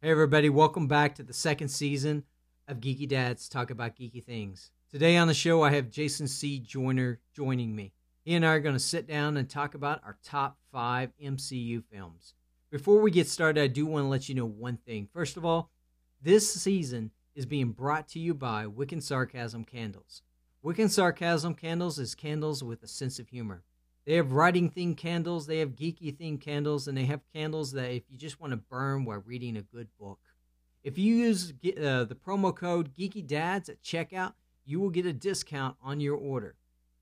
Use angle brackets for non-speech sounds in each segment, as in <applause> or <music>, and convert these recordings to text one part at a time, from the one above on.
Hey, everybody, welcome back to the second season of Geeky Dads Talk About Geeky Things. Today on the show, I have Jason C. Joyner joining me. He and I are going to sit down and talk about our top five MCU films. Before we get started, I do want to let you know one thing. First of all, this season is being brought to you by Wiccan Sarcasm Candles. Wiccan Sarcasm Candles is candles with a sense of humor. They have writing themed candles, they have geeky themed candles, and they have candles that if you just want to burn while reading a good book. If you use uh, the promo code Geeky Dads at checkout, you will get a discount on your order.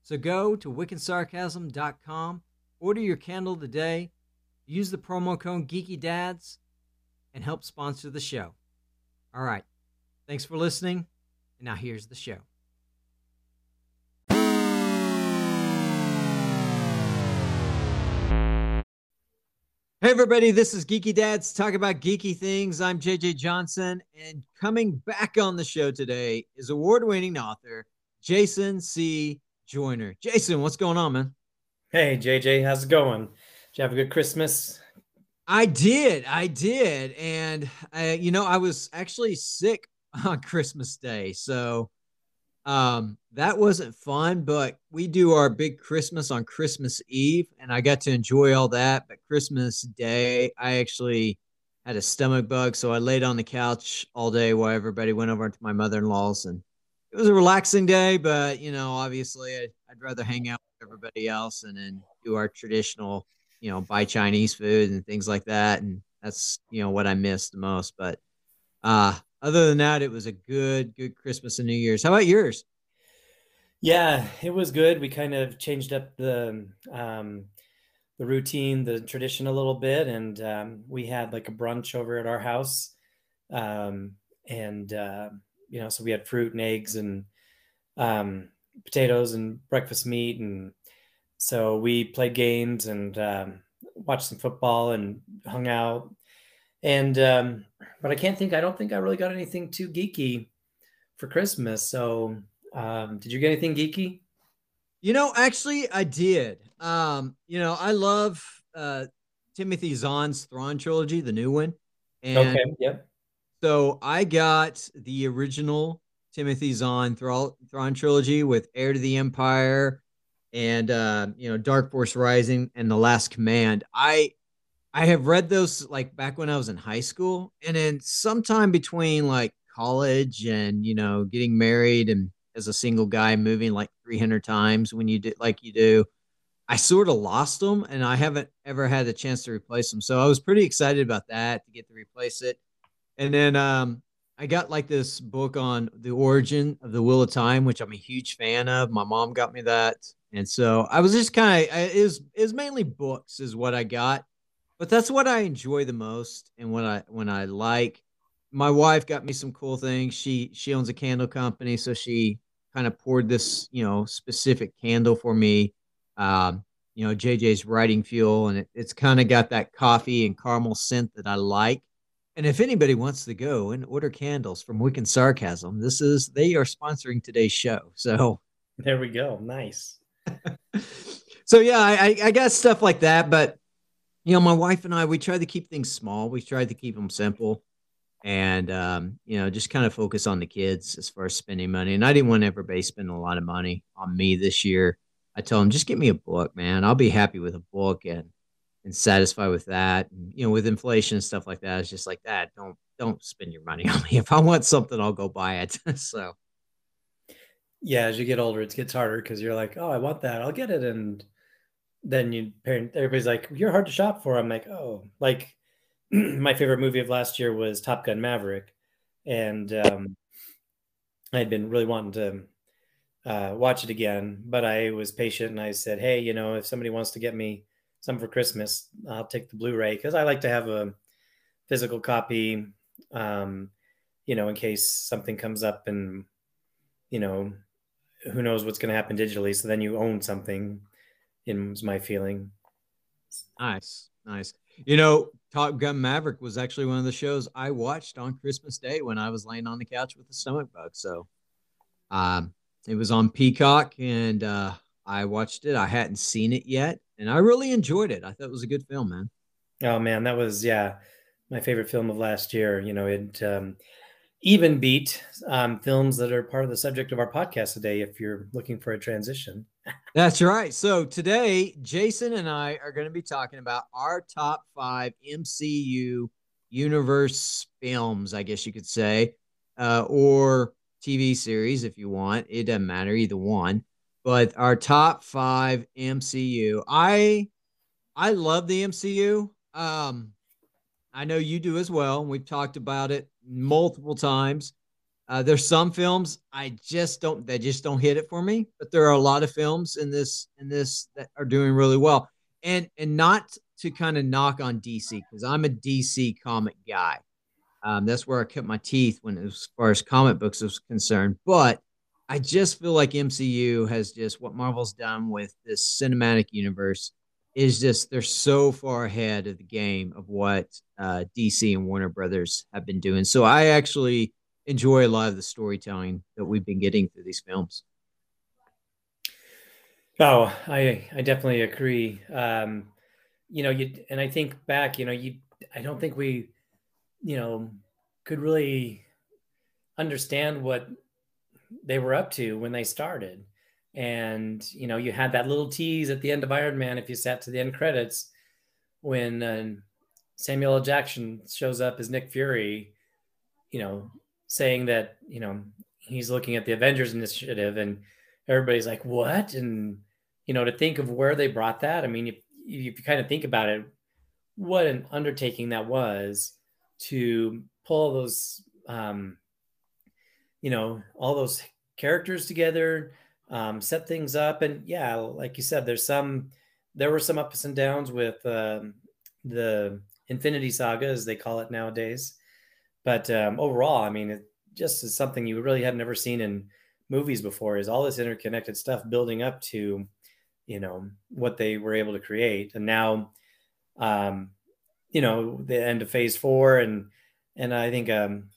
So go to wickensarcasm.com, order your candle today, use the promo code Geeky Dads, and help sponsor the show. All right. Thanks for listening. And now here's the show. Hey, everybody, this is Geeky Dads Talk about geeky things. I'm JJ Johnson, and coming back on the show today is award winning author Jason C. Joyner. Jason, what's going on, man? Hey, JJ, how's it going? Did you have a good Christmas? I did. I did. And, I, you know, I was actually sick <laughs> on Christmas Day. So, um, that wasn't fun, but we do our big Christmas on Christmas Eve, and I got to enjoy all that. But Christmas Day, I actually had a stomach bug, so I laid on the couch all day while everybody went over to my mother in law's, and it was a relaxing day. But you know, obviously, I'd, I'd rather hang out with everybody else and then do our traditional, you know, buy Chinese food and things like that, and that's you know what I missed the most. But uh other than that, it was a good, good Christmas and New Year's. How about yours? Yeah, it was good. We kind of changed up the um, the routine, the tradition a little bit, and um, we had like a brunch over at our house, um, and uh, you know, so we had fruit and eggs and um, potatoes and breakfast meat, and so we played games and um, watched some football and hung out, and um, but I can't think. I don't think I really got anything too geeky for Christmas. So, um, did you get anything geeky? You know, actually, I did. Um, you know, I love uh, Timothy Zahn's Thrawn trilogy, the new one. And okay. Yep. So I got the original Timothy Zahn Thrawn trilogy with Heir to the Empire and uh, you know Dark Force Rising and The Last Command. I I have read those like back when I was in high school, and then sometime between like college and you know getting married and as a single guy moving like 300 times when you did like you do, I sort of lost them, and I haven't ever had a chance to replace them. So I was pretty excited about that to get to replace it, and then um, I got like this book on the origin of the Wheel of Time, which I'm a huge fan of. My mom got me that, and so I was just kind of is is mainly books is what I got but that's what I enjoy the most and what I when I like. My wife got me some cool things. She she owns a candle company, so she kind of poured this, you know, specific candle for me. Um, you know, JJ's writing fuel, and it, it's kind of got that coffee and caramel scent that I like. And if anybody wants to go and order candles from Wiccan Sarcasm, this is they are sponsoring today's show. So there we go. Nice. <laughs> so yeah, I, I got stuff like that, but you know, my wife and I, we try to keep things small. We try to keep them simple and, um, you know, just kind of focus on the kids as far as spending money. And I didn't want everybody spending a lot of money on me this year. I told them, just get me a book, man. I'll be happy with a book and, and satisfied with that. And, you know, with inflation and stuff like that, it's just like that. Don't, don't spend your money <laughs> on me. If I want something, I'll go buy it. <laughs> so, yeah, as you get older, it gets harder because you're like, oh, I want that. I'll get it. And, then you parent everybody's like you're hard to shop for i'm like oh like <clears throat> my favorite movie of last year was top gun maverick and um, i had been really wanting to uh, watch it again but i was patient and i said hey you know if somebody wants to get me some for christmas i'll take the blu-ray because i like to have a physical copy um, you know in case something comes up and you know who knows what's going to happen digitally so then you own something is my feeling. Nice, nice. You know, Top Gun Maverick was actually one of the shows I watched on Christmas Day when I was laying on the couch with a stomach bug. So, um, it was on Peacock, and uh, I watched it. I hadn't seen it yet, and I really enjoyed it. I thought it was a good film, man. Oh man, that was yeah. my favorite film of last year. You know, it um, even beat um, films that are part of the subject of our podcast today. If you're looking for a transition, that's right. So today, Jason and I are going to be talking about our top five MCU universe films, I guess you could say, uh, or TV series if you want. It doesn't matter either one. But our top five MCU. I I love the MCU. Um, I know you do as well. We've talked about it multiple times. Uh, there's some films I just don't they just don't hit it for me, but there are a lot of films in this in this that are doing really well. And and not to kind of knock on DC because I'm a DC comic guy. Um, that's where I kept my teeth when as far as comic books was concerned. But I just feel like MCU has just what Marvel's done with this cinematic universe is just they're so far ahead of the game of what uh, DC and Warner Brothers have been doing. So I actually enjoy a lot of the storytelling that we've been getting through these films. Oh, I I definitely agree. Um, you know, you and I think back, you know, you I don't think we, you know, could really understand what they were up to when they started. And you know, you had that little tease at the end of Iron Man if you sat to the end credits when uh, Samuel L. Jackson shows up as Nick Fury, you know, saying that you know he's looking at the Avengers Initiative, and everybody's like, "What?" And you know, to think of where they brought that. I mean, if, if you kind of think about it, what an undertaking that was to pull those, um, you know, all those characters together, um, set things up, and yeah, like you said, there's some, there were some ups and downs with um, the Infinity Saga, as they call it nowadays. But um, overall, I mean, it just is something you really had never seen in movies before. Is all this interconnected stuff building up to, you know, what they were able to create, and now, um, you know, the end of Phase Four, and and I think um,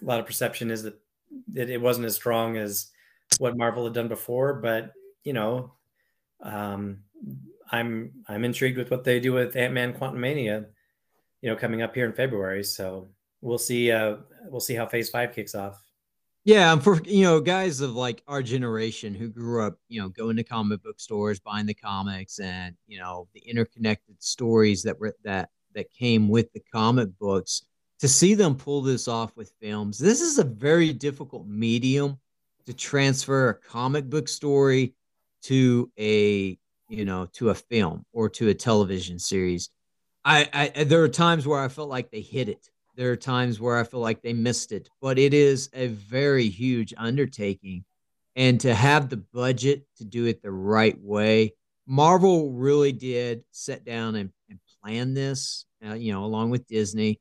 a lot of perception is that that it wasn't as strong as what Marvel had done before, but you know, um, I'm I'm intrigued with what they do with Ant Man Quantumania, you know, coming up here in February. So we'll see. Uh, we'll see how Phase Five kicks off. Yeah, for you know, guys of like our generation who grew up, you know, going to comic book stores, buying the comics, and you know, the interconnected stories that were that that came with the comic books. To see them pull this off with films, this is a very difficult medium to transfer a comic book story to a you know to a film or to a television series. I, I there are times where I felt like they hit it there are times where I feel like they missed it, but it is a very huge undertaking. And to have the budget to do it the right way, Marvel really did sit down and, and plan this, uh, you know, along with Disney.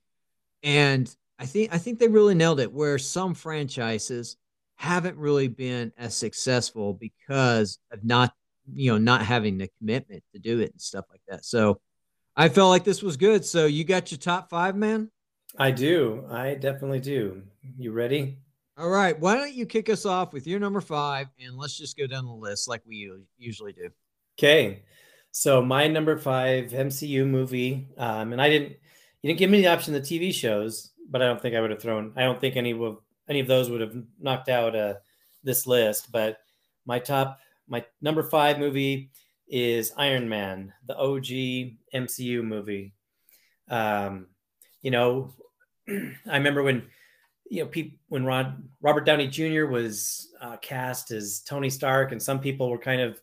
And I think I think they really nailed it. Where some franchises haven't really been as successful because of not, you know, not having the commitment to do it and stuff like that. So I felt like this was good. So you got your top five, man. I do. I definitely do. You ready? All right. Why don't you kick us off with your number five and let's just go down the list like we usually do. Okay. So my number five MCU movie, um, and I didn't, you didn't give me the option of the TV shows, but I don't think I would have thrown. I don't think any of any of those would have knocked out uh, this list. But my top, my number five movie is Iron Man, the OG MCU movie. Um, you know, <clears throat> I remember when you know people when Rod Robert Downey Jr. was uh, cast as Tony Stark, and some people were kind of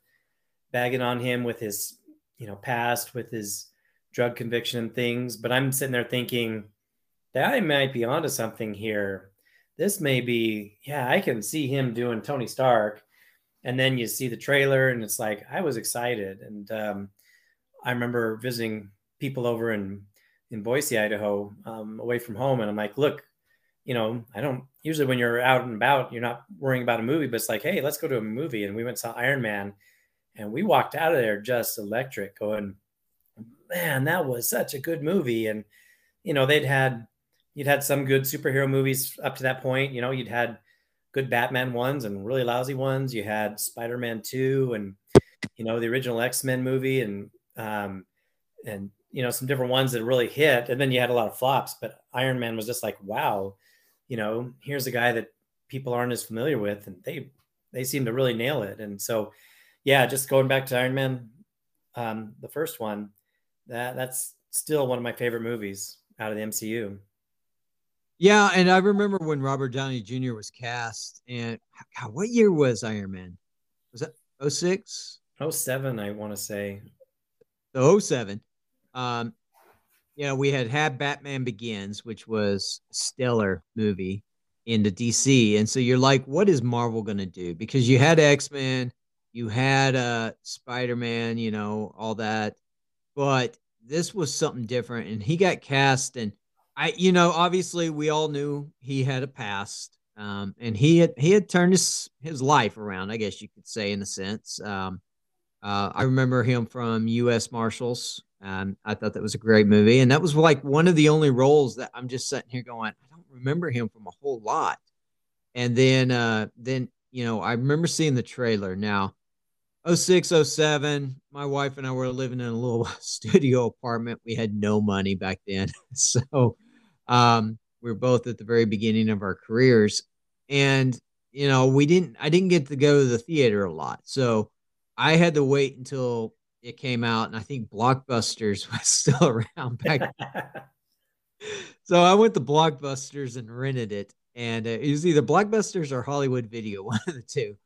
bagging on him with his you know past, with his drug conviction and things. But I'm sitting there thinking that I might be onto something here. This may be, yeah, I can see him doing Tony Stark. And then you see the trailer, and it's like I was excited. And um, I remember visiting people over in in Boise, Idaho, um, away from home. And I'm like, look, you know, I don't usually when you're out and about, you're not worrying about a movie, but it's like, hey, let's go to a movie. And we went saw Iron Man, and we walked out of there just electric, going, man, that was such a good movie. And you know, they'd had you'd had some good superhero movies up to that point. You know, you'd had good Batman ones and really lousy ones. You had Spider Man two, and you know, the original X Men movie, and um, and you know, some different ones that really hit, and then you had a lot of flops. But Iron Man was just like, wow, you know, here's a guy that people aren't as familiar with, and they they seem to really nail it. And so, yeah, just going back to Iron Man, um, the first one, that that's still one of my favorite movies out of the MCU. Yeah, and I remember when Robert Downey Jr. was cast, and God, what year was Iron Man? Was that 06? 07, I want to say. So 07. Um, you know, we had had Batman Begins, which was stellar movie into DC. And so you're like, what is Marvel going to do? Because you had X Men, you had uh, Spider Man, you know, all that. But this was something different. And he got cast. And I, you know, obviously we all knew he had a past. Um, and he had he had turned his his life around, I guess you could say, in a sense. Um, uh, I remember him from U.S. Marshals, um, I thought that was a great movie, and that was like one of the only roles that I'm just sitting here going, I don't remember him from a whole lot. And then, uh, then you know, I remember seeing the trailer. Now, 06, 07, my wife and I were living in a little <laughs> studio apartment. We had no money back then, <laughs> so um, we were both at the very beginning of our careers, and you know, we didn't. I didn't get to go to the theater a lot, so I had to wait until it came out, and I think Blockbusters <laughs> was still around back. <laughs> so I went to Blockbusters and rented it, and uh, it was either Blockbusters or Hollywood Video, <laughs> one of the two.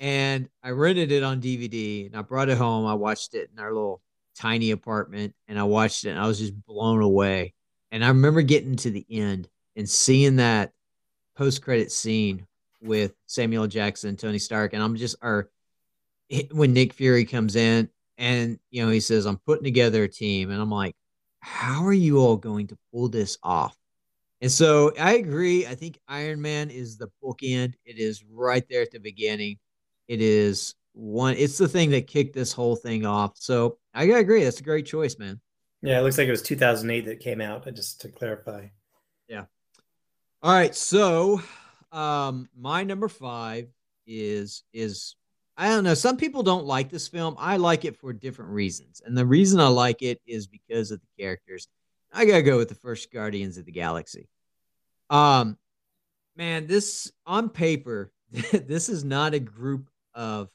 And I rented it on DVD, and I brought it home. I watched it in our little tiny apartment, and I watched it, and I was just blown away. And I remember getting to the end and seeing that post-credit scene with Samuel Jackson, Tony Stark, and I'm just, or when Nick Fury comes in and, you know, he says, I'm putting together a team. And I'm like, how are you all going to pull this off? And so I agree. I think Iron Man is the bookend. It is right there at the beginning. It is one, it's the thing that kicked this whole thing off. So I agree. That's a great choice, man. Yeah, it looks like it was 2008 that came out, I just to clarify. Yeah. All right. So um my number five is is I don't know. Some people don't like this film. I like it for different reasons. And the reason I like it is because of the characters. I got to go with the first Guardians of the Galaxy. Um man, this on paper, <laughs> this is not a group of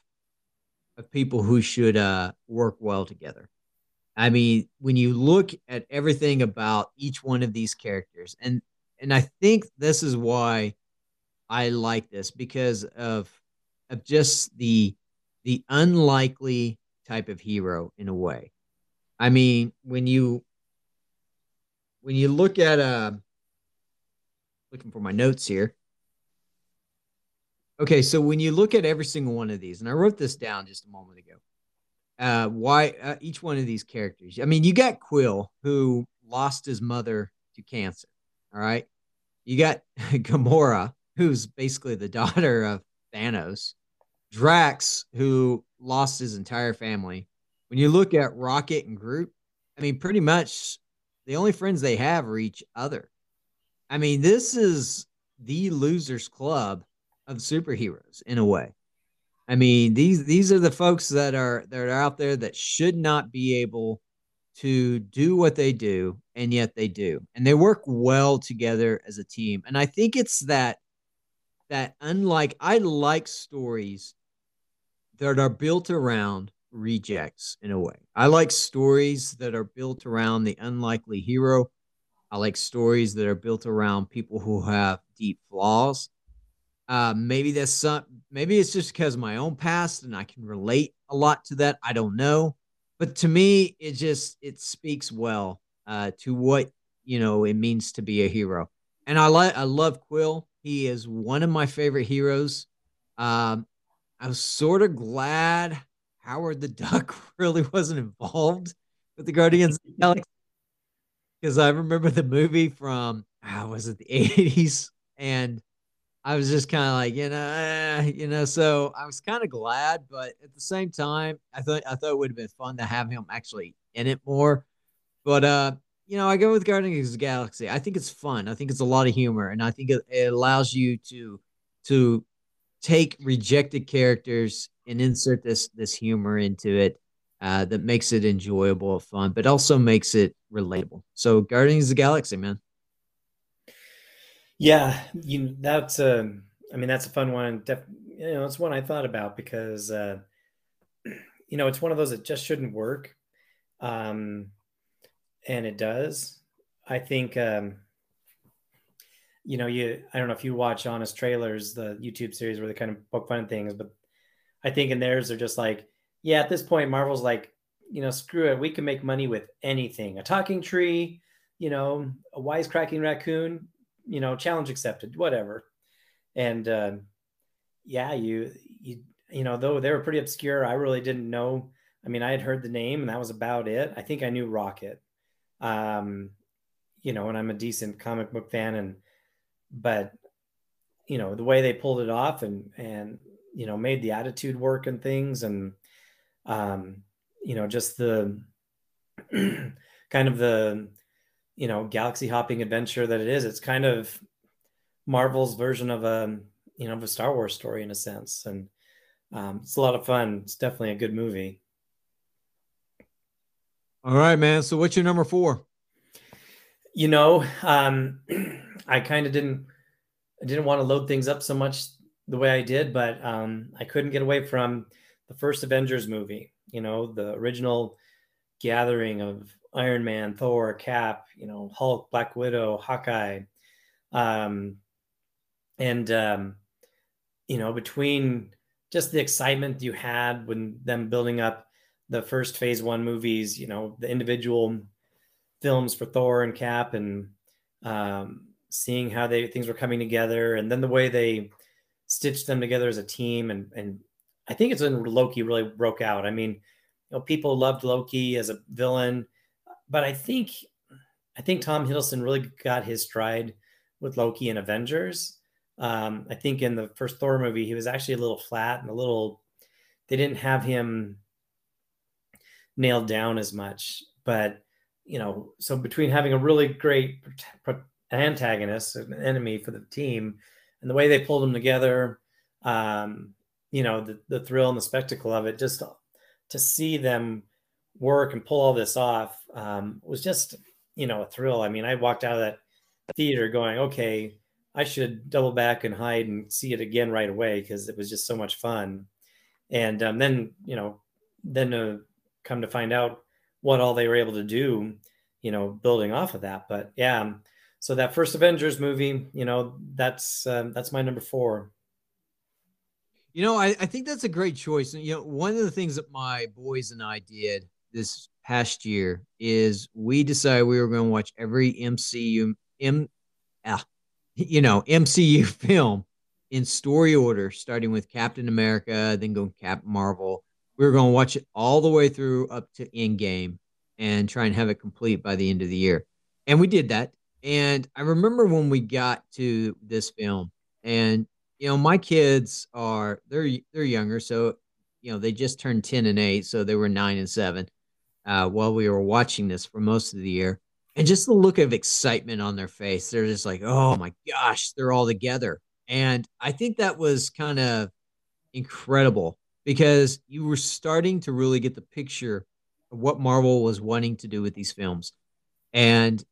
of people who should uh work well together. I mean, when you look at everything about each one of these characters and and I think this is why I like this because of of just the the unlikely type of hero in a way. I mean, when you when you look at uh looking for my notes here. Okay, so when you look at every single one of these, and I wrote this down just a moment ago. Uh, why uh, each one of these characters? I mean, you got Quill who lost his mother to cancer. All right, you got <laughs> Gamora who's basically the daughter of Thanos. Drax, who lost his entire family. When you look at Rocket and Groot, I mean, pretty much the only friends they have are each other. I mean, this is the losers club of superheroes in a way. I mean, these these are the folks that are that are out there that should not be able to do what they do, and yet they do, and they work well together as a team. And I think it's that that unlike I like stories that are built around rejects in a way. I like stories that are built around the unlikely hero. I like stories that are built around people who have deep flaws. Uh, maybe that's some. Maybe it's just because of my own past, and I can relate a lot to that. I don't know, but to me, it just it speaks well uh, to what you know it means to be a hero. And I like I love Quill. He is one of my favorite heroes. Um, I was sort of glad Howard the Duck <laughs> really wasn't involved with the Guardians of the Galaxy. Because I remember the movie from how was it the 80s and I was just kind of like you know eh, you know so I was kind of glad but at the same time I thought I thought it would have been fun to have him actually in it more. But uh you know I go with Guardians of the Galaxy. I think it's fun. I think it's a lot of humor and I think it, it allows you to to take rejected characters and insert this this humor into it. uh, that makes it enjoyable, fun, but also makes it relatable. So Guardians of the Galaxy, man. Yeah, you that's a. Um, mean, that's a fun one. Def, you know, it's one I thought about because, uh, <clears throat> you know, it's one of those that just shouldn't work, um, and it does. I think, um, you know, you. I don't know if you watch Honest Trailers, the YouTube series where they kind of poke fun at things, but I think in theirs they're just like, yeah, at this point, Marvel's like, you know, screw it, we can make money with anything. A talking tree, you know, a wisecracking raccoon, you know, challenge accepted, whatever. And uh, yeah, you you you know, though they were pretty obscure, I really didn't know. I mean, I had heard the name, and that was about it. I think I knew Rocket, um, you know, and I'm a decent comic book fan, and but you know, the way they pulled it off, and and you know, made the attitude work and things, and um, you know, just the <clears throat> kind of the you know galaxy hopping adventure that it is it's kind of marvel's version of a you know of a star wars story in a sense. And um, it's a lot of fun. It's definitely a good movie. All right man. So what's your number four you know um, <clears throat> i kind of didn't i didn't want to load things up so much the way i did but um, i couldn't get away from the first avengers movie you know the original gathering of Iron Man, Thor, Cap, you know, Hulk, Black Widow, Hawkeye, um, and um, you know, between just the excitement you had when them building up the first Phase One movies, you know, the individual films for Thor and Cap, and um, seeing how they things were coming together, and then the way they stitched them together as a team, and and I think it's when Loki really broke out. I mean, you know, people loved Loki as a villain but I think I think Tom Hiddleston really got his stride with Loki and Avengers. Um, I think in the first Thor movie, he was actually a little flat and a little. They didn't have him nailed down as much, but you know, so between having a really great antagonist, an enemy for the team, and the way they pulled them together, um, you know, the the thrill and the spectacle of it, just to see them work and pull all this off um, was just you know a thrill. I mean, I walked out of that theater going, okay, I should double back and hide and see it again right away because it was just so much fun. And um, then you know, then uh, come to find out what all they were able to do, you know, building off of that. But yeah, um, so that first Avengers movie, you know, that's um, that's my number four. You know, I, I think that's a great choice. You know, one of the things that my boys and I did this past year is we decided we were going to watch every MCU M, ah, <laughs> you know MCU <laughs> film in story order, starting with Captain America, then going Captain Marvel. We were going to watch it all the way through up to end game and try and have it complete by the end of the year. And we did that. And I remember when we got to this film, and you know, my kids are they're they're younger, so you know they just turned ten and eight, so they were nine and seven uh, while we were watching this for most of the year. And just the look of excitement on their face. They're just like, oh my gosh, they're all together. And I think that was kind of incredible because you were starting to really get the picture of what Marvel was wanting to do with these films. And,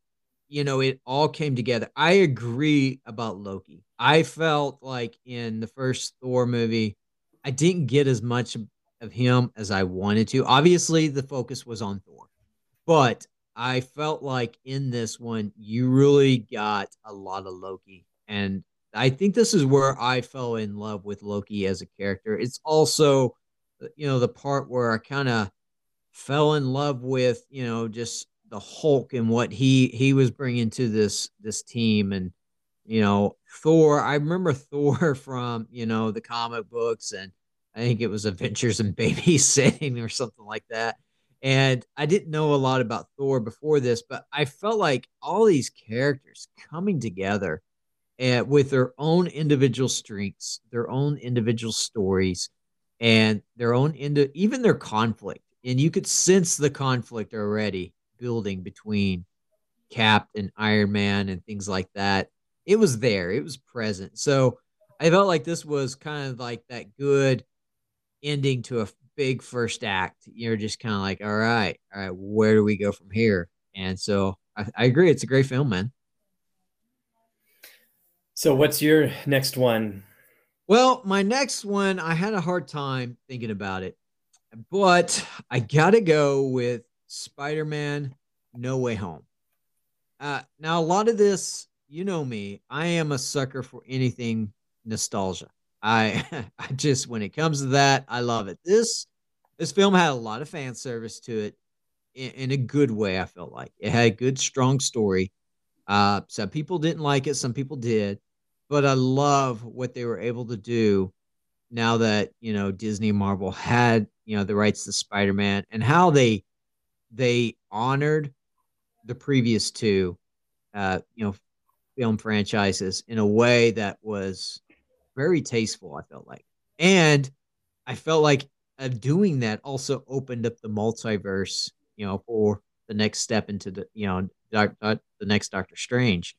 you know, it all came together. I agree about Loki. I felt like in the first Thor movie, I didn't get as much of him as I wanted to. Obviously, the focus was on Thor, but I felt like in this one, you really got a lot of Loki. And I think this is where I fell in love with Loki as a character. It's also, uh, you know, the part where I kind of fell in love with, you know, just the Hulk and what he he was bringing to this this team and you know Thor I remember <laughs> Thor from you know the comic books and I think it was Adventures in <laughs> Babysitting or something like that. And I didn't know a lot about Thor before this, but I felt like all these characters coming together and with their own individual strengths, their own individual stories, and their own into even their conflict. And you could sense the conflict already building between Cap and Iron Man and things like that. It was there, it was present. So I felt like this was kind of like that good ending to a big first act. You're just kind of like, all right, all right, where do we go from here? And so I, I agree, it's a great film, man. So, what's your next one? Well, my next one, I had a hard time thinking about it, but I got to go with Spider Man No Way Home. Uh, now, a lot of this, you know me, I am a sucker for anything nostalgia. I, <laughs> I just, when it comes to that, I love it. This, this film had a lot of fan service to it in, in a good way. I felt like it had a good, strong story. Uh, some people didn't like it, some people did but I love what they were able to do now that you know Disney Marvel had you know the rights to Spider-Man and how they they honored the previous two uh, you know film franchises in a way that was very tasteful. I felt like, and I felt like uh, doing that also opened up the multiverse, you know, for the next step into the you know doc, doc, the next Doctor Strange.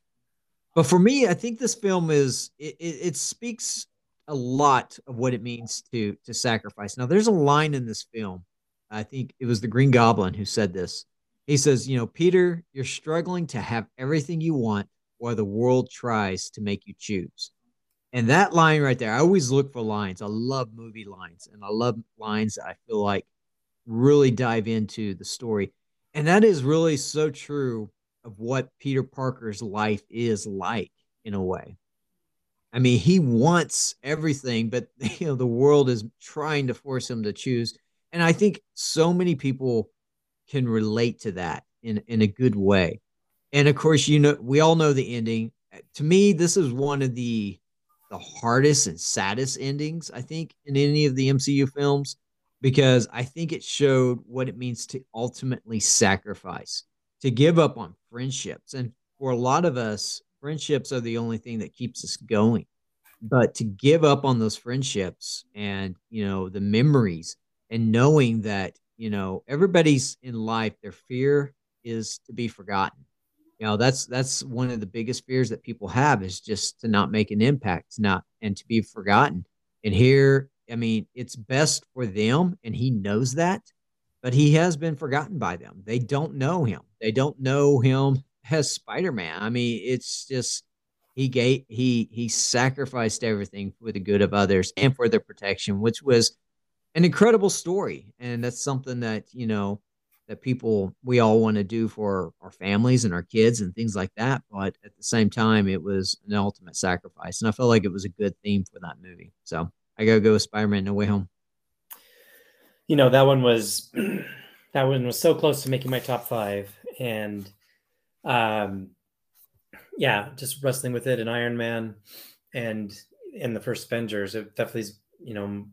But for me, I think this film is it, it, it, speaks a lot of what it means to to sacrifice. Now, there's a line in this film. I think it was the Green Goblin who said this. He says, "You know, Peter, you're struggling to have everything you want, while the world tries to make you choose." And that line right there, I always look for lines. I love movie lines, and I love lines that I feel like really dive into the story. And that is really so true of what Peter Parker's life is like in a way. I mean, he wants everything, but <laughs> you know, the world is trying to force him to choose. And I think so many people can relate to that in, in a good way. And of course, you know, we all know the ending. To me, this is one of the the hardest and saddest endings, I think, in any of the MCU films, because I think it showed what it means to ultimately sacrifice to give up on friendships. And for a lot of us, friendships are the only thing that keeps us going. But to give up on those friendships and, you know, the memories and knowing that, you know, everybody's in life, their fear is to be forgotten. You know, that's that's one of the biggest fears that people have is just to not make an impact, to not and to be forgotten. And here, I mean, it's best for them, and he knows that but he has been forgotten by them. They don't know him. They don't know him as Spider-Man. I mean, it's just he gave he he sacrificed everything for the good of others and for their protection, which was an incredible story. And that's something that, you know, that people we all want to do for our families and our kids and things like that. But at the same time, it was an ultimate sacrifice. And I felt like it was a good theme for that movie. So I gotta go with Spider-Man No Way Home you know that one was <clears throat> that one was so close to making my top five. And um yeah just wrestling with it and iron man and in the first avengers it definitely is you know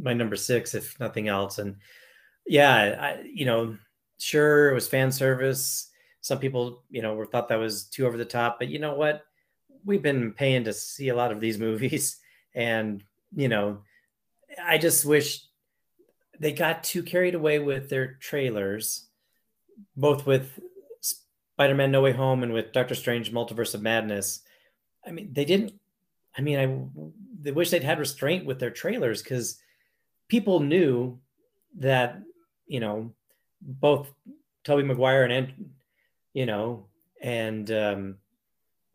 my number six if nothing else. And yeah i you know sure it was fan service. Some people you know were thought that was too over the top but you know what? We've been paying to see a lot of these <laughs> movies. And you know i just wish they got too carried away with their trailers, both with Spider-Man: No Way Home and with Doctor Strange: Multiverse of Madness. I mean, they didn't. I mean, I they wish they'd had restraint with their trailers because people knew that you know both Tobey Maguire and you know and um,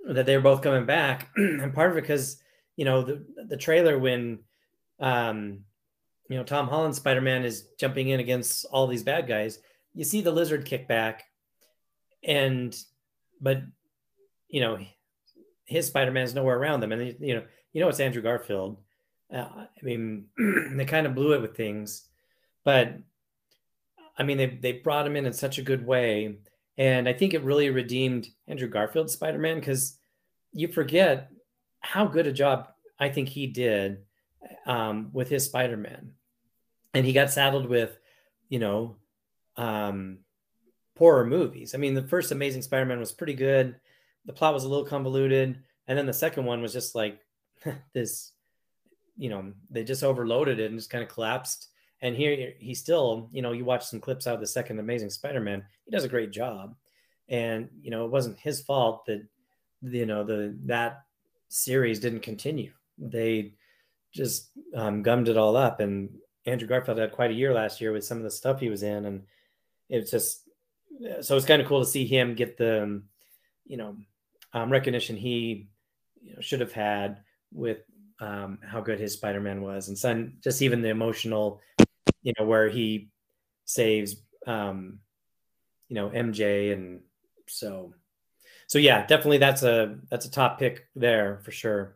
that they were both coming back, <clears throat> and part of it because you know the the trailer when um, you know, Tom Holland Spider Man is jumping in against all these bad guys. You see the lizard kick back, and but you know, his Spider Man is nowhere around them, and you know, you know, it's Andrew Garfield. Uh, I mean, <clears throat> they kind of blew it with things, but I mean, they they brought him in in such a good way, and I think it really redeemed Andrew Garfield's Spider Man because you forget how good a job I think he did um, with his Spider Man and he got saddled with, you know, um, poorer movies. I mean, the first Amazing Spider-Man was pretty good. The plot was a little convoluted, and then the second one was just like <laughs> this. You know, they just overloaded it and just kind of collapsed. And here he still, you know, you watch some clips out of the second Amazing Spider-Man. He does a great job, and you know, it wasn't his fault that you know the that series didn't continue. They just um, gummed it all up, and Andrew Garfield had quite a year last year with some of the stuff he was in, and it's just so it's kind of cool to see him get the you know um, recognition he you know, should have had with um, how good his Spider-Man was, and son just even the emotional, you know, where he saves um, you know MJ, and so so yeah, definitely that's a that's a top pick there for sure.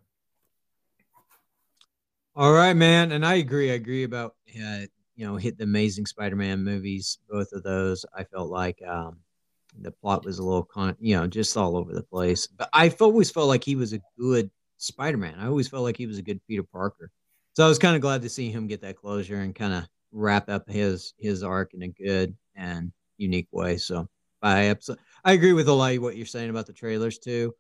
All right, man, and I agree. I agree about uh, you know hit the Amazing Spider-Man movies. Both of those, I felt like um, the plot was a little con, you know, just all over the place. But I've always felt like he was a good Spider-Man. I always felt like he was a good Peter Parker. So I was kind of glad to see him get that closure and kind of wrap up his his arc in a good and unique way. So I absolutely I agree with a lot of what you're saying about the trailers too.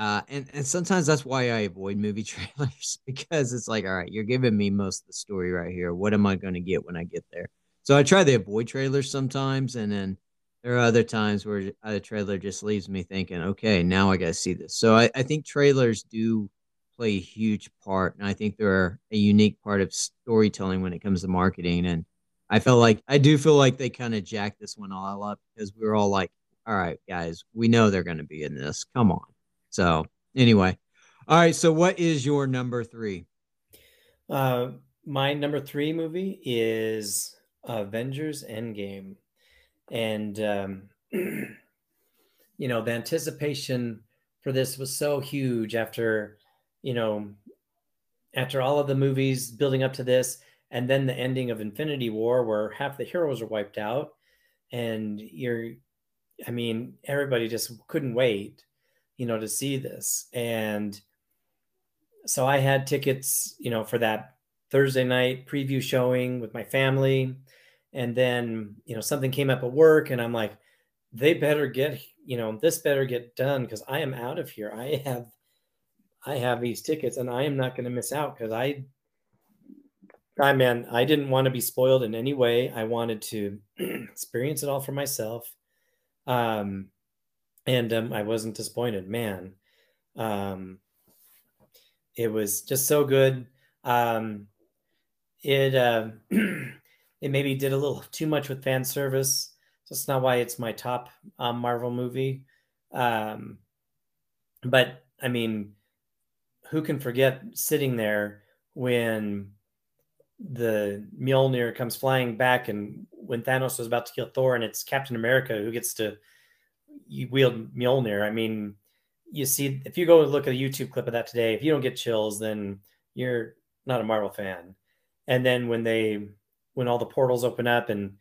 Uh, and and sometimes that's why I avoid movie <laughs> trailers because it's like, all right, you're giving me most of the story right here. What am I going to get when I get there? So I try to avoid trailers sometimes, and then there are other times where a trailer just leaves me thinking, okay, now I got to see this. So I, I think trailers do play a huge part, and I think they're a unique part of storytelling when it comes to marketing. And I felt like I do feel like they kind of jacked this one all up because we were all like, all right, guys, we know they're going to be in this. Come on. So anyway, all right. So what is your number three? Uh, my number three movie is Avengers Endgame, and um, <clears throat> you know the anticipation for this was so huge after you know after all of the movies building up to this and then the ending of infinity war where half the heroes are wiped out and you're i mean everybody just couldn't wait you know, to see this. And so I had tickets, you know, for that Thursday night preview showing with my family. And then, you know, something came up at work and I'm like, they better get, you know, this better get done because I am out of here. I have I have these tickets and I am not going to miss out because I I man, I didn't want to be spoiled in any way. I wanted to <clears throat> experience it all for myself. Um, and um, I wasn't disappointed. Man, um, it was just so good. Um, it uh, <clears throat> it maybe did a little too much with fan service. That's not why it's my top um, Marvel movie. Um, but I mean, who can forget sitting there when the Mjolnir comes flying back and when Thanos was about to kill Thor and it's Captain America who gets to you wield Mjolnir. I mean, you see, if you go look at a YouTube clip of that today, if you don't get chills, then you're not a Marvel fan. And then when they, when all the portals open up and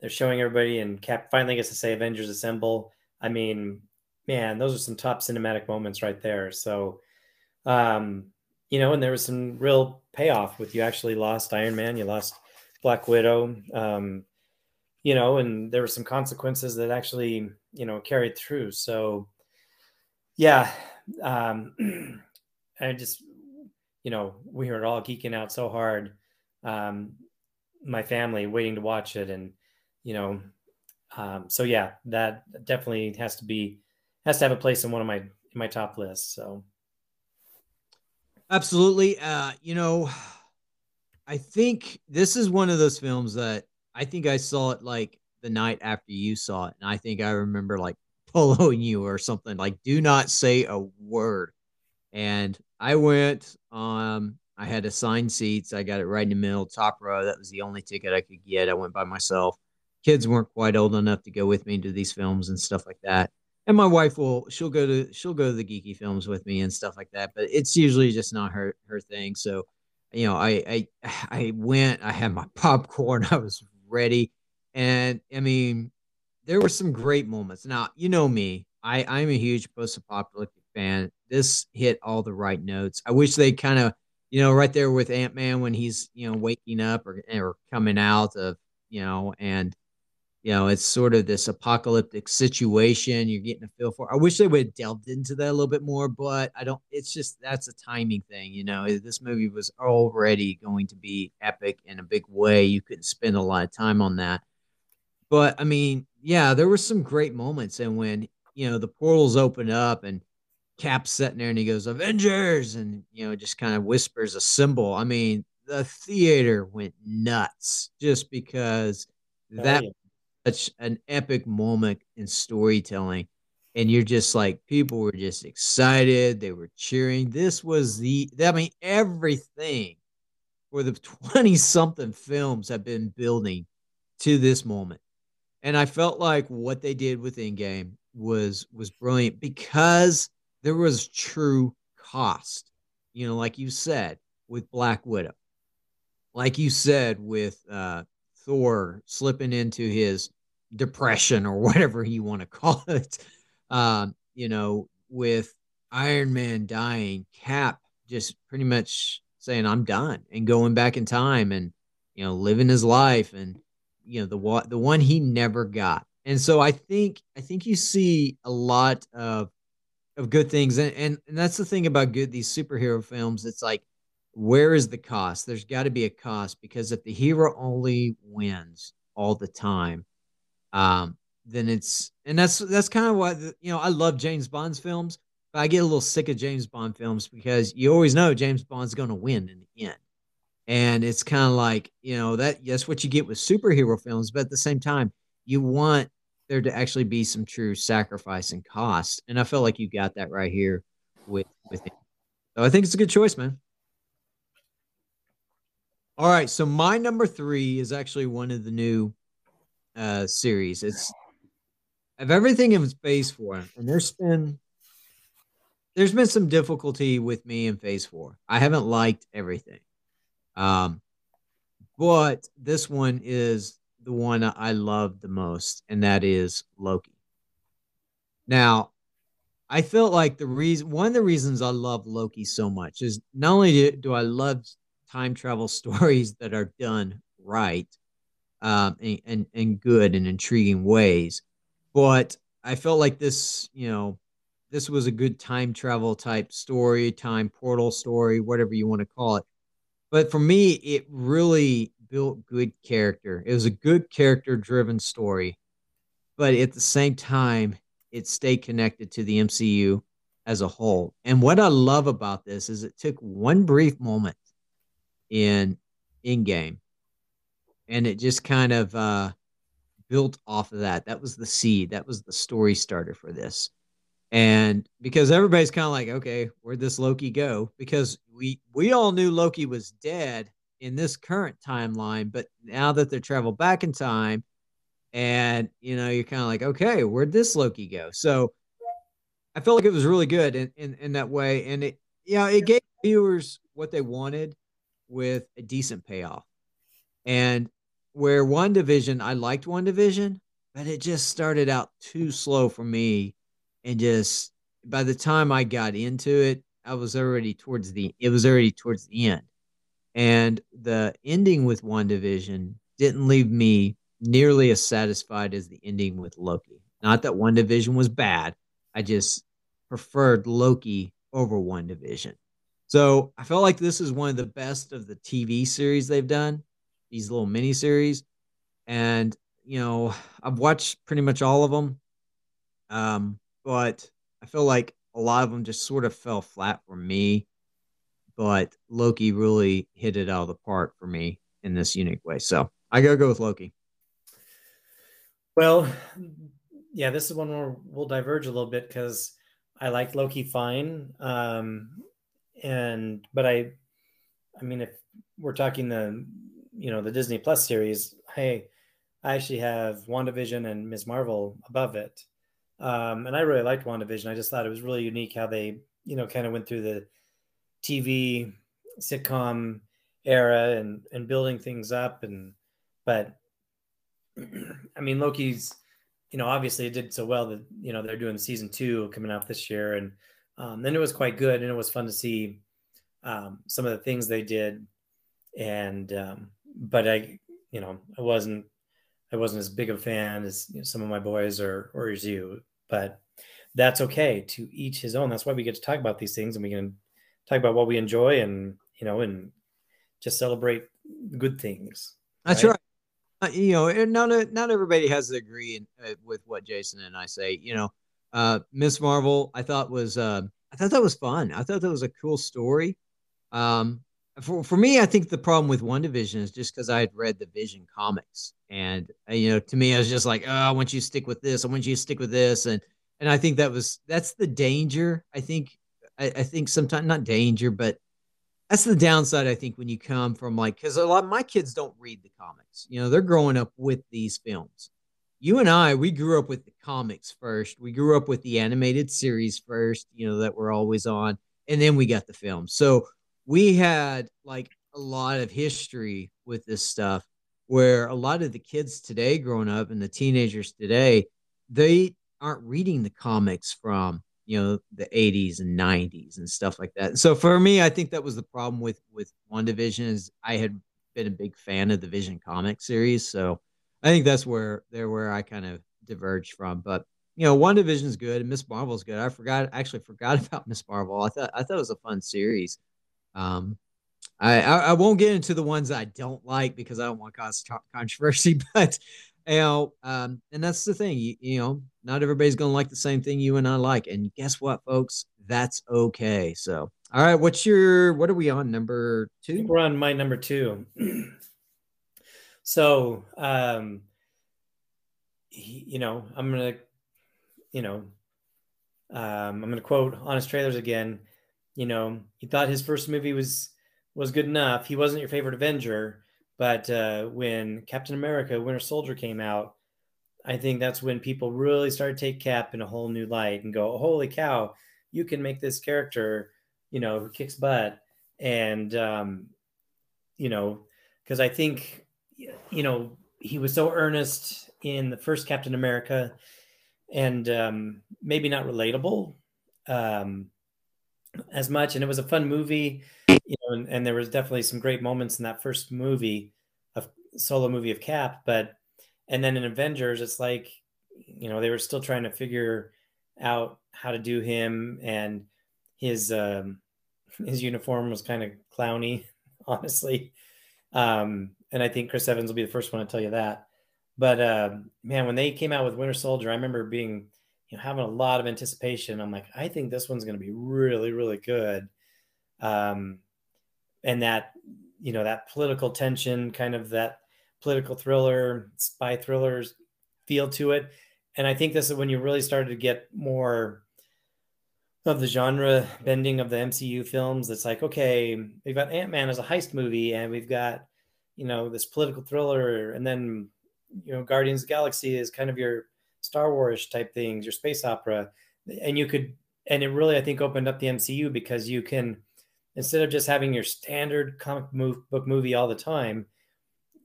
they're showing everybody, and Cap finally gets to say "Avengers Assemble," I mean, man, those are some top cinematic moments right there. So, um, you know, and there was some real payoff with you actually lost Iron Man, you lost Black Widow, um, you know, and there were some consequences that actually you know carried through. So yeah um <clears throat> i just you know we were all geeking out so hard um my family waiting to watch it and you know um so yeah that definitely has to be has to have a place in one of my in my top lists so. Absolutely. Uh you know i think this is one of those films that i think i saw it like the night after you saw it, and I think I remember like <laughs> following you or something like, "Do not say a word." And I went. Um, I had assigned seats. I got it right in the middle, top row. That was the only ticket I could get. I went by myself. Kids weren't quite old enough to go with me to these films and stuff like that. And my wife will she'll go to she'll go to the geeky films with me and stuff like that. But it's usually just not her her thing. So, you know, I I <sighs> I went. I had my popcorn. <laughs> I was ready. And I mean, there were some great moments. Now, you know me, I, I'm a huge post apocalyptic fan. This hit all the right notes. I wish they kind of, you know, right there with Ant Man when he's, you know, waking up or, or coming out of, you know, and, you know, it's sort of this apocalyptic situation you're getting a feel for. I wish they would have delved into that a little bit more, but I don't, it's just that's a timing thing. You know, this movie was already going to be epic in a big way. You couldn't spend a lot of time on that. But I mean, yeah, there were some great moments. And when, you know, the portals open up and Cap's sitting there and he goes, Avengers, and, you know, just kind of whispers assemble. I mean, the theater went nuts just because Oh, that yeah. Such an epic moment in storytelling. And you're just like people were just excited. They were cheering. This was the i mean everything for the <laughs> 20 something films have been building to this moment. And i felt like what they did with Endgame was was brilliant because there was true cost you know like you said with black widow. Like you said with uh thor slipping into his depression or <laughs> whatever you want to call it. Um, you know, with Iron Man dying, Cap just pretty much saying I'm done and going back in time and you know living his life and you know the the one he never got. And so I think I think you see a lot of of good things and and, and that's the thing about good these superhero films it's like where is the cost? There's got to be a cost because if the hero only wins all the time, um, then it's and that's that's kind of what you know. I love James Bond's films, but I get a little sick of James Bond films because you always know James Bond's going to win in the end, and it's kind of like you know that that's what you get with superhero films, but at the same time, you want there to actually be some true sacrifice and cost, and I feel like you got that right here with with it. So I think it's a good choice, man. All right, so my number three is actually one of the new uh series. It's of everything in Phase Four, and there's been there's been some difficulty with me in Phase Four. I haven't liked everything, um, but this one is the one I love the most, and that is Loki. Now, I felt like the reason one of the reasons I love Loki so much is not only do, do I love time travel <laughs> stories that are done right um, and, and, and good and intriguing ways. But I felt like this, you know, this was a good time travel type story, time portal story, whatever you want to call it. But for me, it really built good character. It was a good character driven story, but at the same time, it stayed connected to the MCU as a whole. And what I love about this is it took one brief moment in Endgame, and it just kind of uh, built off of that. That was the seed. That was the story starter for this. And because everybody's kind of like, okay, where'd this Loki go? Because we we all knew Loki was dead in this current timeline, but now that they travel back in time, and you know, you're kind of like, okay, where'd this Loki go? So I felt like it was really good in, in, in that way. And it yeah, it gave viewers what they wanted with a decent payoff. And where WandaVision, I liked WandaVision, but it just started out too slow for me. And just by the time I got into it, I was already towards the it was already towards the end. And the ending with WandaVision didn't leave me nearly as satisfied as the ending with Loki. Not that WandaVision was bad. I just preferred Loki over WandaVision. So I felt like this is one of the best of the TV series they've done, these little mini series. And, you know, I've watched pretty much all of them. Um, but I feel like a lot of them just sort of fell flat for me. But Loki really hit it out of the park for me in this unique way. So I gotta go with Loki. Well, yeah, this is one where we'll diverge a little bit because I like Loki fine. Um, and but I I mean if we're talking the you know the Disney Plus series, hey, I actually have WandaVision and Ms. Marvel above it. Um, and I really liked WandaVision. I just thought it was really unique how they, you know, kind of went through the TV sitcom era and and building things up and but <clears throat> I mean Loki's you know obviously it did so well that you know they're doing season two coming out this year and um, then it was quite good and it was fun to see um, some of the things they did and um, but I you know I wasn't I wasn't as big a fan as you know, some of my boys or or as you but that's okay to each his own that's why we get to talk about these things and we can talk about what we enjoy and you know and just celebrate good things That's right. Uh, you know, not not everybody has to agree in, uh, with what Jason and I say. You know, uh, Miss Marvel, I thought was uh, I thought that was fun. I thought that was a cool story. Um, for, for me, I think the problem with WandaVision is just because I had read the Vision comics, and uh, you know, to me, I was just like, oh, I want you to stick with this. I want you to stick with this, and and I think that was that's the danger. I think I, I think sometimes not danger, but that's the downside. I think when you come from like because a lot of my kids don't read the comics. You know, they're growing up with these films. You and I, we grew up with the comics first. We grew up with the animated series first. You know that we're always on, and then we got the film. So we had like a lot of history with this stuff where a lot of the kids today growing up and the teenagers today they aren't reading the comics from you know the 80s and 90s and stuff like that so for me i think that was the problem with with WandaVision is i had been a big fan of the vision comic series so i think that's where there where i kind of diverged from but you know WandaVision's good and miss marvel's good i forgot actually forgot <laughs> about miss marvel i thought i thought it was a fun series um, I, I, I won't get into the ones I don't like because I don't want to cause controversy, <laughs> but you know, um, and that's the thing. You, you know, not everybody's to like the same thing you and I like, and guess what, folks? That's okay. So, all right, what's your what are we on number two? We're on my number two. <clears throat> so, um, he, you know, I'm gonna, you know, um, I'm gonna quote Honest Trailers again you know, he thought his first movie was was good enough. He wasn't your favorite Avenger, but uh, when Captain America: Winter Soldier came out, I think that's when people really started to take Cap in a whole new light and go, "Holy cow, you can make this character, you know, who kicks butt." And um, you know, because I think, you know, he was so earnest in the first Captain America, and um, maybe not relatable. Um, as much, and it was a fun movie. You know, and, and there was definitely some great moments in that first movie, of solo movie of Cap. But and then in Avengers, it's like you know they were still trying to figure out how to do him, and his um, his uniform was kind of clowny, <laughs> honestly. Um, and I think Chris Evans will be the first one to tell you that. But uh, man, when they came out with Winter Soldier, I remember being you know having a lot of anticipation. I'm like, I think this one's going to be really, really good. Um, and that you know that political tension, kind of that political thriller, spy thrillers feel to it. And I think this is when you really started to get more of the genre bending of the MCU films. It's like, okay, we've got Ant Man as a heist movie, and we've got, you know, this political thriller, and then, you know, Guardians of Galaxy is kind of your Star Wars type things, your space opera, and you could, and it really I think opened up the MCU because you can, instead of just having your standard comic book movie all the time,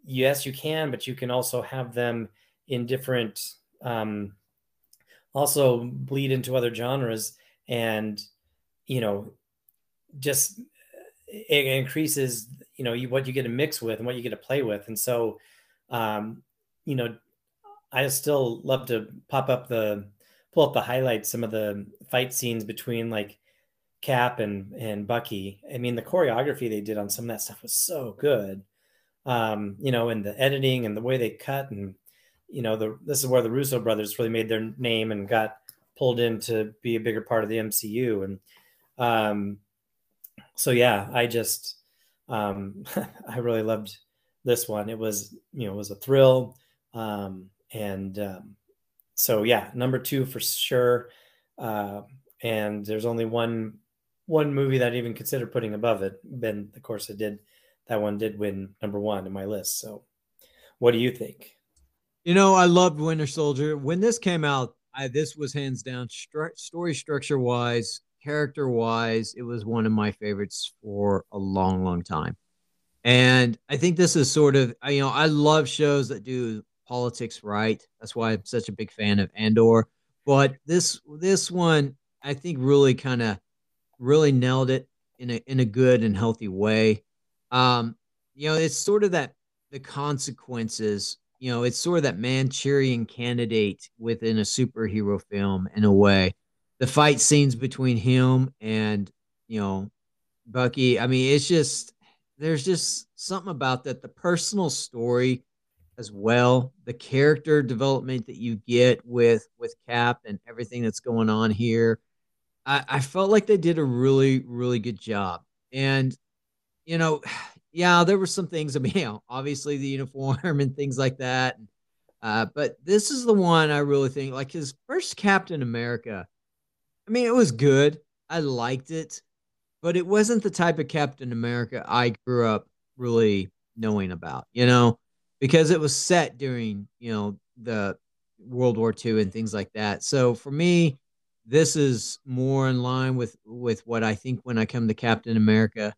yes, you can, but you can also have them in different, um, also bleed into other genres, and you know, just it increases, you know, you, what you get to mix with and what you get to play with, and so, um, you know, I still love to pop up the pull up the highlights, some of the fight scenes between like Cap and and Bucky. I mean, the choreography they did on some of that stuff was so good. Um, you know, and the editing and the way they cut and you know, the this is where the Russo brothers really made their name and got pulled in to be a bigger part of the MCU. And um, so yeah, I just um, <laughs> I really loved this one. It was you know it was a thrill. Um, and um, so yeah, number two for sure. Uh, and there's only one one movie that I even considered putting above it. Then, of course, it did. That one did win number one in my list. So, what do you think? You know, I loved Winter Soldier. When this came out, I, this was hands down stru- story structure wise, character wise, it was one of my favorites for a long, long time. And I think this is sort of, you know, I love shows that do politics right. That's why I'm such a big fan of Andor. But this this one, I think, really kind of really nailed it in a in a good and healthy way. Um, you know, it's sort of that the consequences. You know, it's sort of that Manchurian candidate within a superhero film in a way. The fight scenes between him and you know Bucky. I mean, it's just there's just something about that. The personal story as well. The character development that you get with with Cap and everything that's going on here, I, I felt like they did a really really good job. And you know, <sighs> yeah, there were some things. I mean, <laughs> you know, obviously the uniform <laughs> and things like that. Uh, but this is the one I really think like his first Captain America. I mean, it was good. I liked it, but it wasn't the type of Captain America I grew up really knowing about, you know, because it was set during, you know, the World War II and things like that. So for me, this is more in line with with what I think when I come to Captain America.